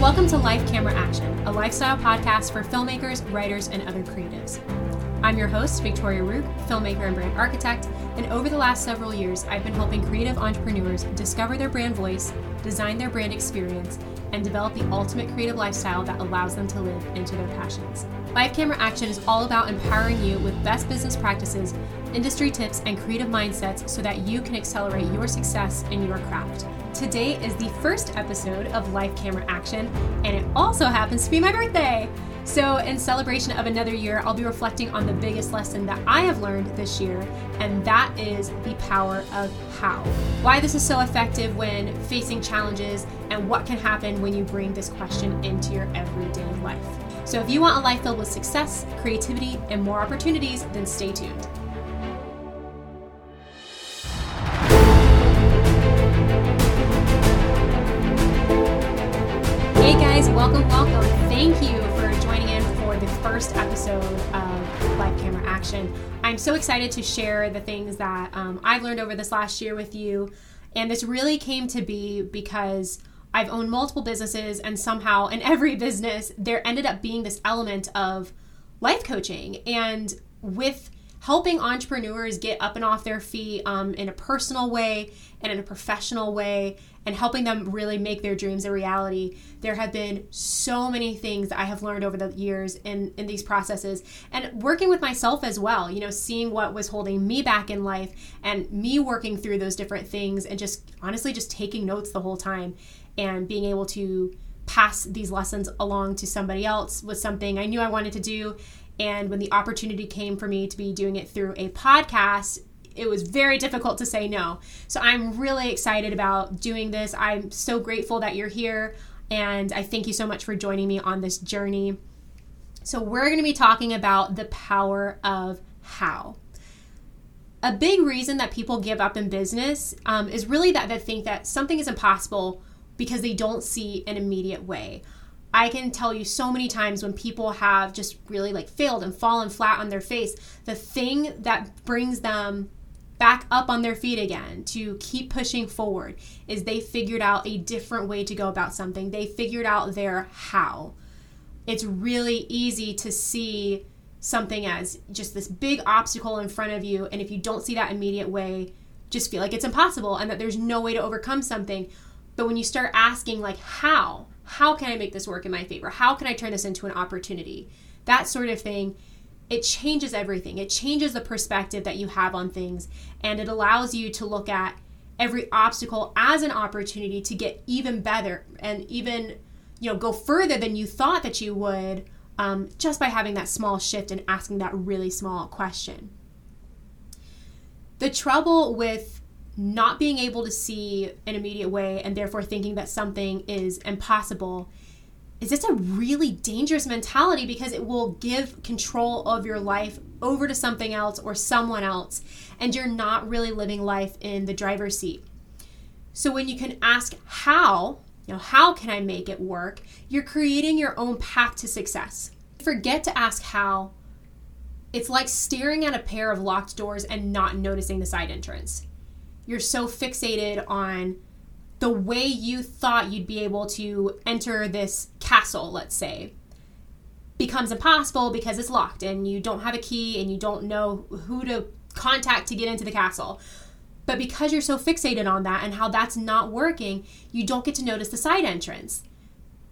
Welcome to Life Camera Action, a lifestyle podcast for filmmakers, writers, and other creatives. I'm your host, Victoria Rook, filmmaker and brand architect, and over the last several years, I've been helping creative entrepreneurs discover their brand voice, design their brand experience, and develop the ultimate creative lifestyle that allows them to live into their passions. Life Camera Action is all about empowering you with best business practices, industry tips, and creative mindsets so that you can accelerate your success in your craft. Today is the first episode of Life Camera Action, and it also happens to be my birthday. So, in celebration of another year, I'll be reflecting on the biggest lesson that I have learned this year, and that is the power of how. Why this is so effective when facing challenges, and what can happen when you bring this question into your everyday life. So, if you want a life filled with success, creativity, and more opportunities, then stay tuned. Guys, welcome, welcome. Thank you for joining in for the first episode of Life Camera Action. I'm so excited to share the things that um, I've learned over this last year with you. And this really came to be because I've owned multiple businesses, and somehow in every business, there ended up being this element of life coaching. And with helping entrepreneurs get up and off their feet um, in a personal way and in a professional way and helping them really make their dreams a reality. There have been so many things i have learned over the years in in these processes and working with myself as well you know seeing what was holding me back in life and me working through those different things and just honestly just taking notes the whole time and being able to pass these lessons along to somebody else was something i knew i wanted to do. And when the opportunity came for me to be doing it through a podcast, it was very difficult to say no. So I'm really excited about doing this. I'm so grateful that you're here. And I thank you so much for joining me on this journey. So, we're going to be talking about the power of how. A big reason that people give up in business um, is really that they think that something is impossible because they don't see an immediate way. I can tell you so many times when people have just really like failed and fallen flat on their face, the thing that brings them back up on their feet again to keep pushing forward is they figured out a different way to go about something. They figured out their how. It's really easy to see something as just this big obstacle in front of you, and if you don't see that immediate way, just feel like it's impossible and that there's no way to overcome something. But when you start asking, like, how? how can I make this work in my favor? How can I turn this into an opportunity? That sort of thing. It changes everything. It changes the perspective that you have on things and it allows you to look at every obstacle as an opportunity to get even better and even you know go further than you thought that you would um, just by having that small shift and asking that really small question. The trouble with not being able to see an immediate way and therefore thinking that something is impossible is this a really dangerous mentality because it will give control of your life over to something else or someone else and you're not really living life in the driver's seat. So when you can ask how you know how can i make it work you're creating your own path to success. Forget to ask how. It's like staring at a pair of locked doors and not noticing the side entrance. You're so fixated on the way you thought you'd be able to enter this castle, let's say, becomes impossible because it's locked and you don't have a key and you don't know who to contact to get into the castle. But because you're so fixated on that and how that's not working, you don't get to notice the side entrance.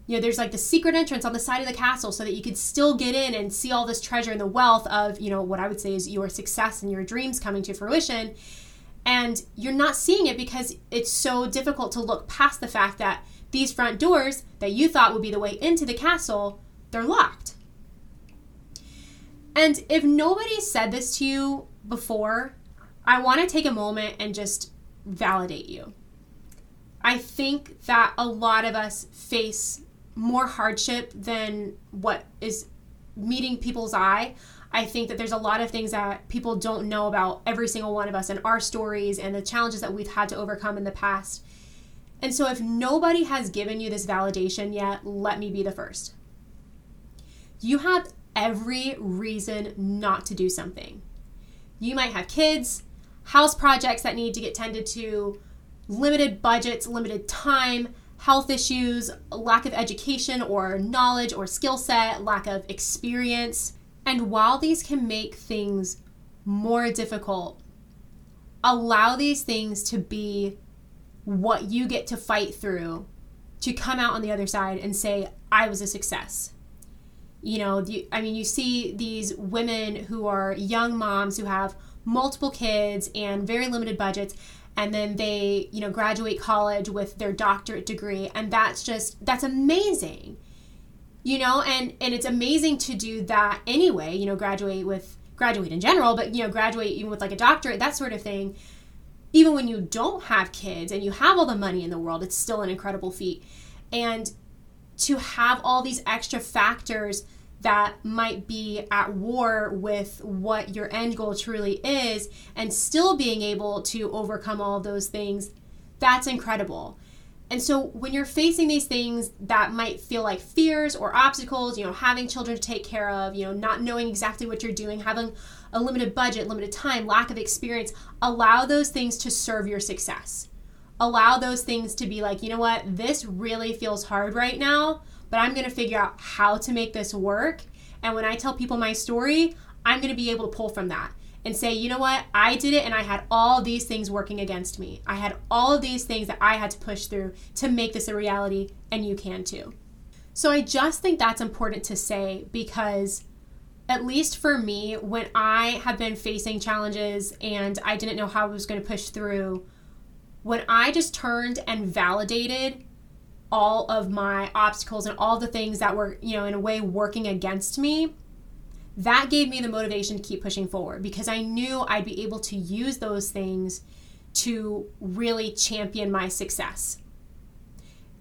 You know, there's like the secret entrance on the side of the castle so that you could still get in and see all this treasure and the wealth of, you know, what I would say is your success and your dreams coming to fruition and you're not seeing it because it's so difficult to look past the fact that these front doors that you thought would be the way into the castle, they're locked. And if nobody said this to you before, I want to take a moment and just validate you. I think that a lot of us face more hardship than what is meeting people's eye. I think that there's a lot of things that people don't know about every single one of us and our stories and the challenges that we've had to overcome in the past. And so, if nobody has given you this validation yet, let me be the first. You have every reason not to do something. You might have kids, house projects that need to get tended to, limited budgets, limited time, health issues, lack of education or knowledge or skill set, lack of experience. And while these can make things more difficult, allow these things to be what you get to fight through to come out on the other side and say, I was a success. You know, the, I mean, you see these women who are young moms who have multiple kids and very limited budgets and then they you know graduate college with their doctorate degree and that's just that's amazing you know and and it's amazing to do that anyway you know graduate with graduate in general but you know graduate even with like a doctorate that sort of thing even when you don't have kids and you have all the money in the world it's still an incredible feat and to have all these extra factors that might be at war with what your end goal truly is and still being able to overcome all those things, that's incredible. And so when you're facing these things that might feel like fears or obstacles, you know, having children to take care of, you know, not knowing exactly what you're doing, having a limited budget, limited time, lack of experience, allow those things to serve your success. Allow those things to be like, you know what, this really feels hard right now but I'm going to figure out how to make this work. And when I tell people my story, I'm going to be able to pull from that and say, you know what, I did it and I had all these things working against me. I had all of these things that I had to push through to make this a reality, and you can too. So I just think that's important to say because, at least for me, when I have been facing challenges and I didn't know how I was going to push through, when I just turned and validated all of my obstacles and all the things that were, you know, in a way working against me, that gave me the motivation to keep pushing forward because I knew I'd be able to use those things to really champion my success.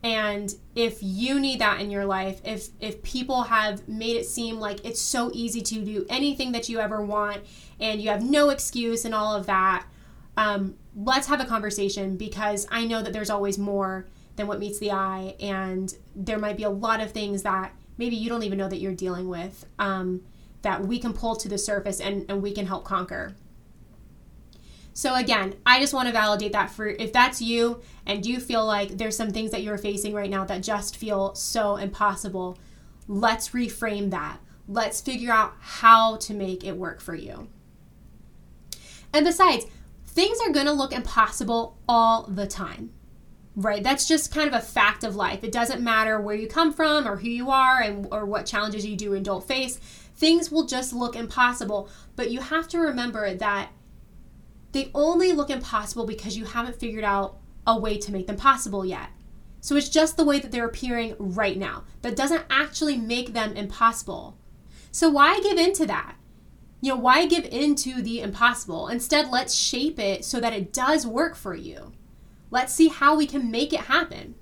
And if you need that in your life, if if people have made it seem like it's so easy to do anything that you ever want and you have no excuse and all of that, um, let's have a conversation because I know that there's always more than what meets the eye. And there might be a lot of things that maybe you don't even know that you're dealing with um, that we can pull to the surface and, and we can help conquer. So again, I just want to validate that for if that's you and you feel like there's some things that you're facing right now that just feel so impossible, let's reframe that. Let's figure out how to make it work for you. And besides, things are going to look impossible all the time right that's just kind of a fact of life it doesn't matter where you come from or who you are and or what challenges you do and don't face things will just look impossible. But you have to remember that they only look impossible because you haven't figured out a way to make them possible yet. So it's just the way that they're appearing right now that doesn't actually make them impossible. So why give in to that? You know why give in to the impossible? Instead let's shape it so that it does work for you. Let's see how we can make it happen.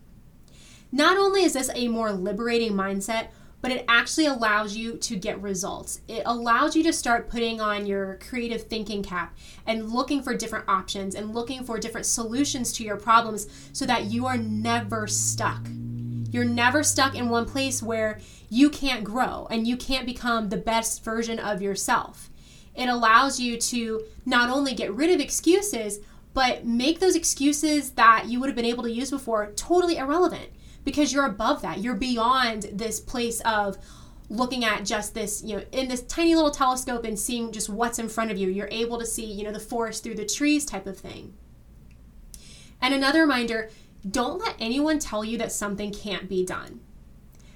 Not only is this a more liberating mindset, but it actually allows you to get results. It allows you to start putting on your creative thinking cap and looking for different options and looking for different solutions to your problems so that you are never stuck. You're never stuck in one place where you can't grow and you can't become the best version of yourself. It allows you to not only get rid of excuses, but make those excuses that you would have been able to use before totally irrelevant because you're above that. You're beyond this place of looking at just this, you know, in this tiny little telescope and seeing just what's in front of you. You're able to see, you know, the forest through the trees type of thing. And another reminder don't let anyone tell you that something can't be done.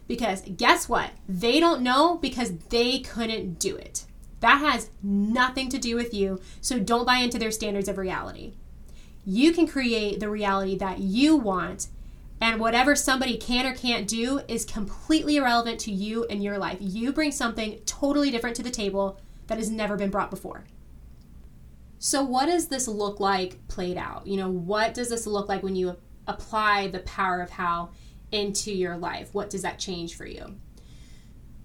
Because guess what? They don't know because they couldn't do it. That has nothing to do with you, so don't buy into their standards of reality. You can create the reality that you want, and whatever somebody can or can't do is completely irrelevant to you and your life. You bring something totally different to the table that has never been brought before. So, what does this look like played out? You know, what does this look like when you apply the power of how into your life? What does that change for you?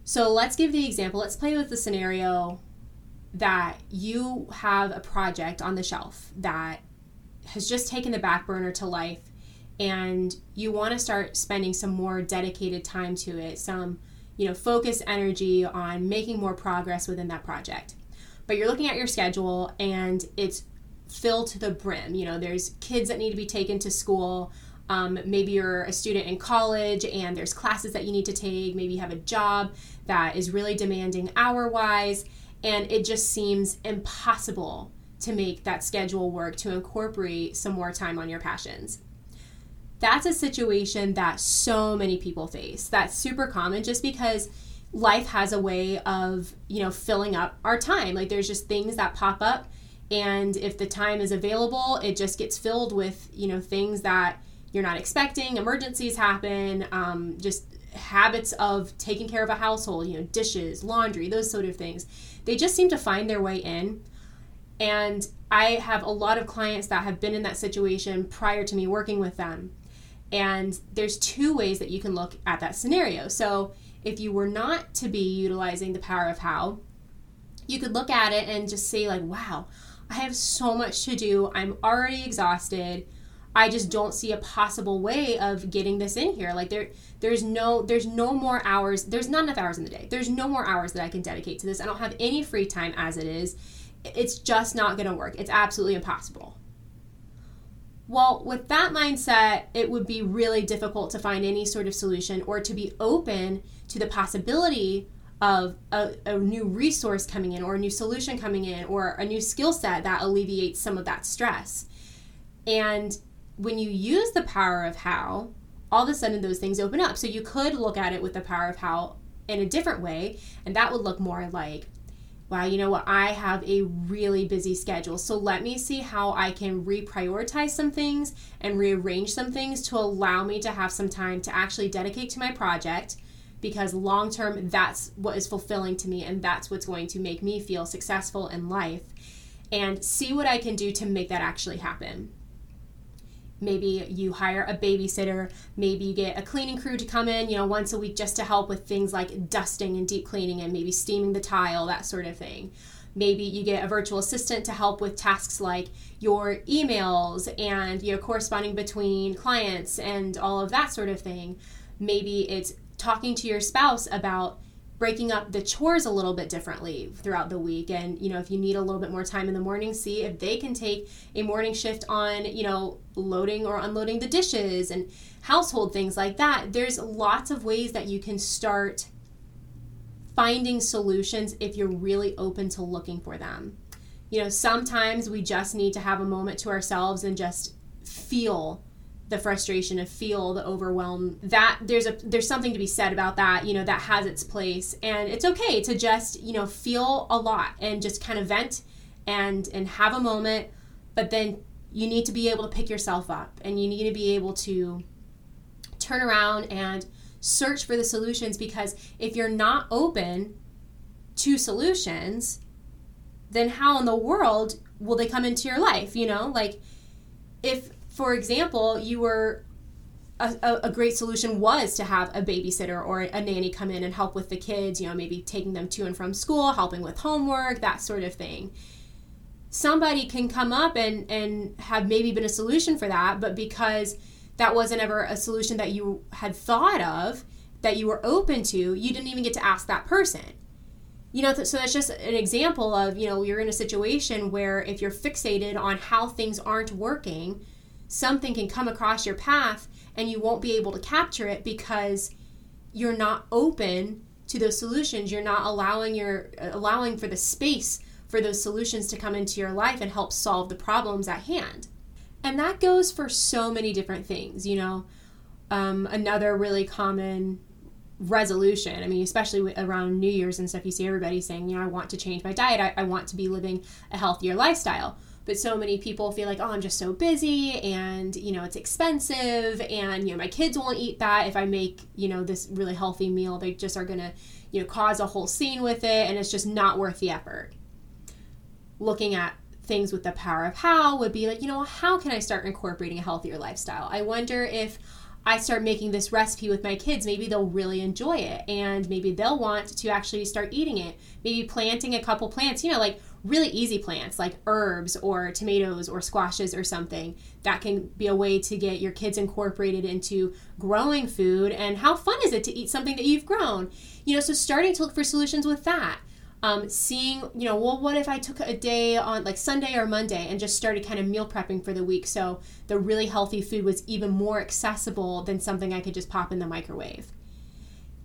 So, let's give the example. Let's play with the scenario that you have a project on the shelf that has just taken the back burner to life and you want to start spending some more dedicated time to it, some, you know, focus energy on making more progress within that project. But you're looking at your schedule and it's filled to the brim. You know, there's kids that need to be taken to school. Um, maybe you're a student in college and there's classes that you need to take. Maybe you have a job that is really demanding hour wise, and it just seems impossible to make that schedule work to incorporate some more time on your passions. That's a situation that so many people face. That's super common just because life has a way of, you know, filling up our time. Like there's just things that pop up and if the time is available, it just gets filled with, you know, things that you're not expecting, emergencies happen, um, just habits of taking care of a household, you know, dishes, laundry, those sort of things. They just seem to find their way in. And I have a lot of clients that have been in that situation prior to me working with them. And there's two ways that you can look at that scenario. So if you were not to be utilizing the power of how, you could look at it and just say, like, wow, I have so much to do. I'm already exhausted. I just don't see a possible way of getting this in here. Like there there's no there's no more hours. There's not enough hours in the day. There's no more hours that I can dedicate to this. I don't have any free time as it is it's just not going to work. It's absolutely impossible. Well, with that mindset, it would be really difficult to find any sort of solution or to be open to the possibility of a, a new resource coming in or a new solution coming in or a new skill set that alleviates some of that stress. And when you use the power of how, all of a sudden those things open up. So you could look at it with the power of how in a different way, and that would look more like wow, you know what, I have a really busy schedule. So let me see how I can reprioritize some things and rearrange some things to allow me to have some time to actually dedicate to my project because long term, that's what is fulfilling to me and that's what's going to make me feel successful in life. And see what I can do to make that actually happen maybe you hire a babysitter. Maybe you get a cleaning crew to come in you know once a week just to help with things like dusting and deep cleaning and maybe steaming the tile that sort of thing. Maybe you get a virtual assistant to help with tasks like your emails and you know corresponding between clients and all of that sort of thing. Maybe it's talking to your spouse about breaking up the chores a little bit differently throughout the week. And you know if you need a little bit more time in the morning see if they can take a morning shift on you know loading or unloading the dishes and household things like that. There's lots of ways that you can start finding solutions if you're really open to looking for them. You know sometimes we just need to have a moment to ourselves and just feel the frustration of feel the overwhelm. That there's a there's something to be said about that you know that has its place. And it's okay to just you know feel a lot and just kind of vent and and have a moment. But then you need to be able to pick yourself up and you need to be able to turn around and search for the solutions because if you're not open to solutions then how in the world will they come into your life you know? Like if for example, you were a, a, great solution was to have a babysitter or a nanny come in and help with the kids, you know, maybe taking them to and from school, helping with homework, that sort of thing. Somebody can come up and, and have maybe been a solution for that, but because that wasn't ever a solution that you had thought of, that you were open to, you didn't even get to ask that person. You know, so that's just an example of, you know, you're in a situation where if you're fixated on how things aren't working, something can come across your path and you won't be able to capture it because you're not open to those solutions. You're not allowing your allowing for the space for those solutions to come into your life and help solve the problems at hand. And that goes for so many different things you know. Um, another really common resolution i mean especially around new year's and stuff you see everybody saying you know i want to change my diet. I, I want to be living a healthier lifestyle but so many people feel like oh i'm just so busy and you know it's expensive and you know my kids won't eat that if i make you know this really healthy meal. They just are gonna you know cause a whole scene with it and it's just not worth the effort. Looking at things with the power of how would be like you know how can i start incorporating a healthier lifestyle? I wonder if I start making this recipe with my kids, maybe they'll really enjoy it and maybe they'll want to actually start eating it. Maybe planting a couple plants, you know, like really easy plants like herbs or tomatoes or squashes or something. That can be a way to get your kids incorporated into growing food. And how fun is it to eat something that you've grown? You know, so starting to look for solutions with that. um, seeing, you know, well, what if I took a day on like Sunday or Monday and just started kind of meal prepping for the week so the really healthy food was even more accessible than something I could just pop in the microwave?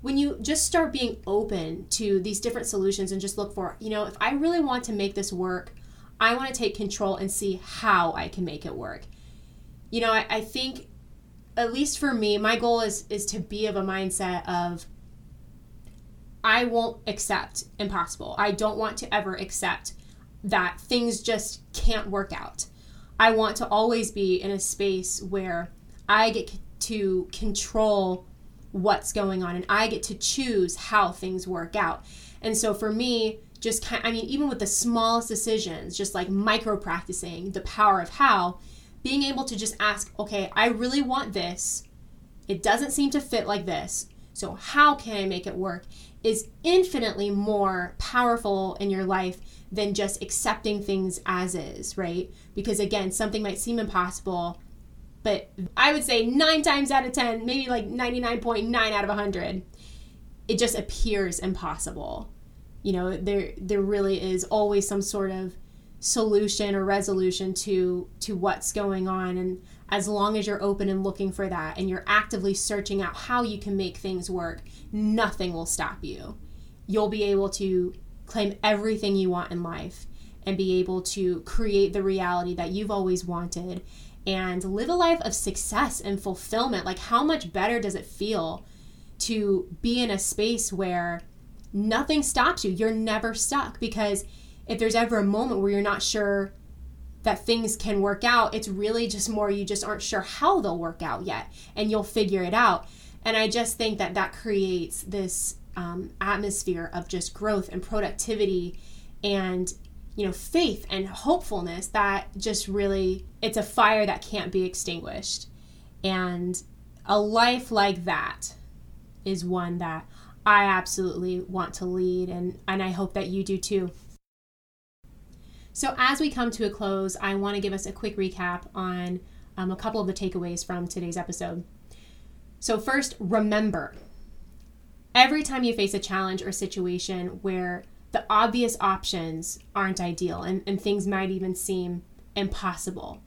When you just start being open to these different solutions and just look for, you know, if I really want to make this work, I want to take control and see how I can make it work. You know, I, I think, at least for me, my goal is is to be of a mindset of I won't accept impossible. I don't want to ever accept that things just can't work out. I want to always be in a space where I get to control what's going on and I get to choose how things work out. And so for me, just kind I mean even with the smallest decisions, just like micro practicing the power of how, being able to just ask, okay, I really want this. It doesn't seem to fit like this. So how can I make it work? is infinitely more powerful in your life than just accepting things as is, right? Because again, something might seem impossible, but I would say nine times out of 10, maybe like 99.9 out of 100, it just appears impossible. You know, there there really is always some sort of solution or resolution to to what's going on and as long as you're open and looking for that and you're actively searching out how you can make things work, nothing will stop you. You'll be able to claim everything you want in life and be able to create the reality that you've always wanted and live a life of success and fulfillment. Like, how much better does it feel to be in a space where nothing stops you? You're never stuck because if there's ever a moment where you're not sure that things can work out. It's really just more you just aren't sure how they'll work out yet, and you'll figure it out. And I just think that that creates this um, atmosphere of just growth and productivity and you know faith and hopefulness that just really it's a fire that can't be extinguished and a life like that is one that i absolutely want to lead and and i hope that you do too so, as we come to a close, I want to give us a quick recap on um, a couple of the takeaways from today's episode. So, first, remember every time you face a challenge or situation where the obvious options aren't ideal and, and things might even seem impossible,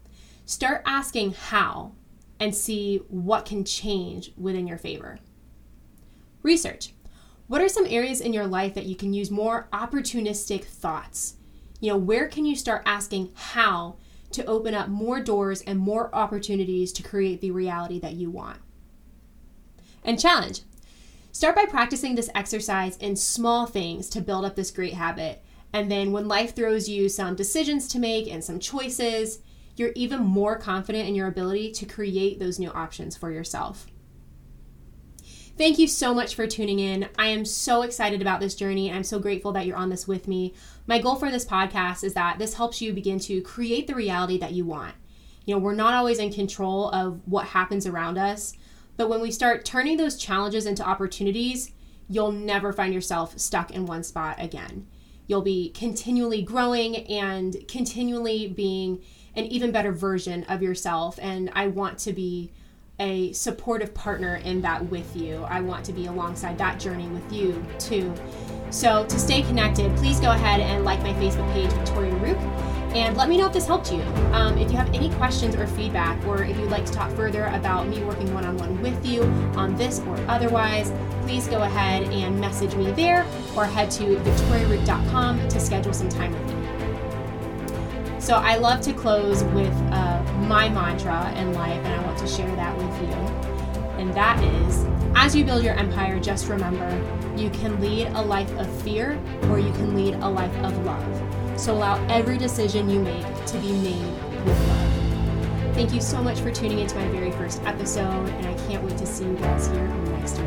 start asking how and see what can change within your favor. Research. What are some areas in your life that you can use more opportunistic thoughts you know, where can you start asking how to open up more doors and more opportunities to create the reality that you want? And challenge. Start by practicing this exercise in small things to build up this great habit. And then when life throws you some decisions to make and some choices, you're even more confident in your ability to create those new options for yourself. Thank you so much for tuning in. I am so excited about this journey. I'm so grateful that you're on this with me. My goal for this podcast is that this helps you begin to create the reality that you want. You know, we're not always in control of what happens around us, but when we start turning those challenges into opportunities, you'll never find yourself stuck in one spot again. You'll be continually growing and continually being an even better version of yourself. And I want to be a supportive partner in that with you. I want to be alongside that journey with you too. So to stay connected, please go ahead and like my Facebook page, Victoria Rook, and let me know if this helped you. Um, if you have any questions or feedback, or if you'd like to talk further about me working one on one with you on this or otherwise, please go ahead and message me there or head to victoriarook.com to schedule some time with me. So I love to close with uh, my mantra in life, and I want to share that with you. And that is as you build your empire, just remember you can lead a life of fear or you can lead a life of love. So allow every decision you make to be made with love. Thank you so much for tuning into my very first episode, and I can't wait to see you guys here next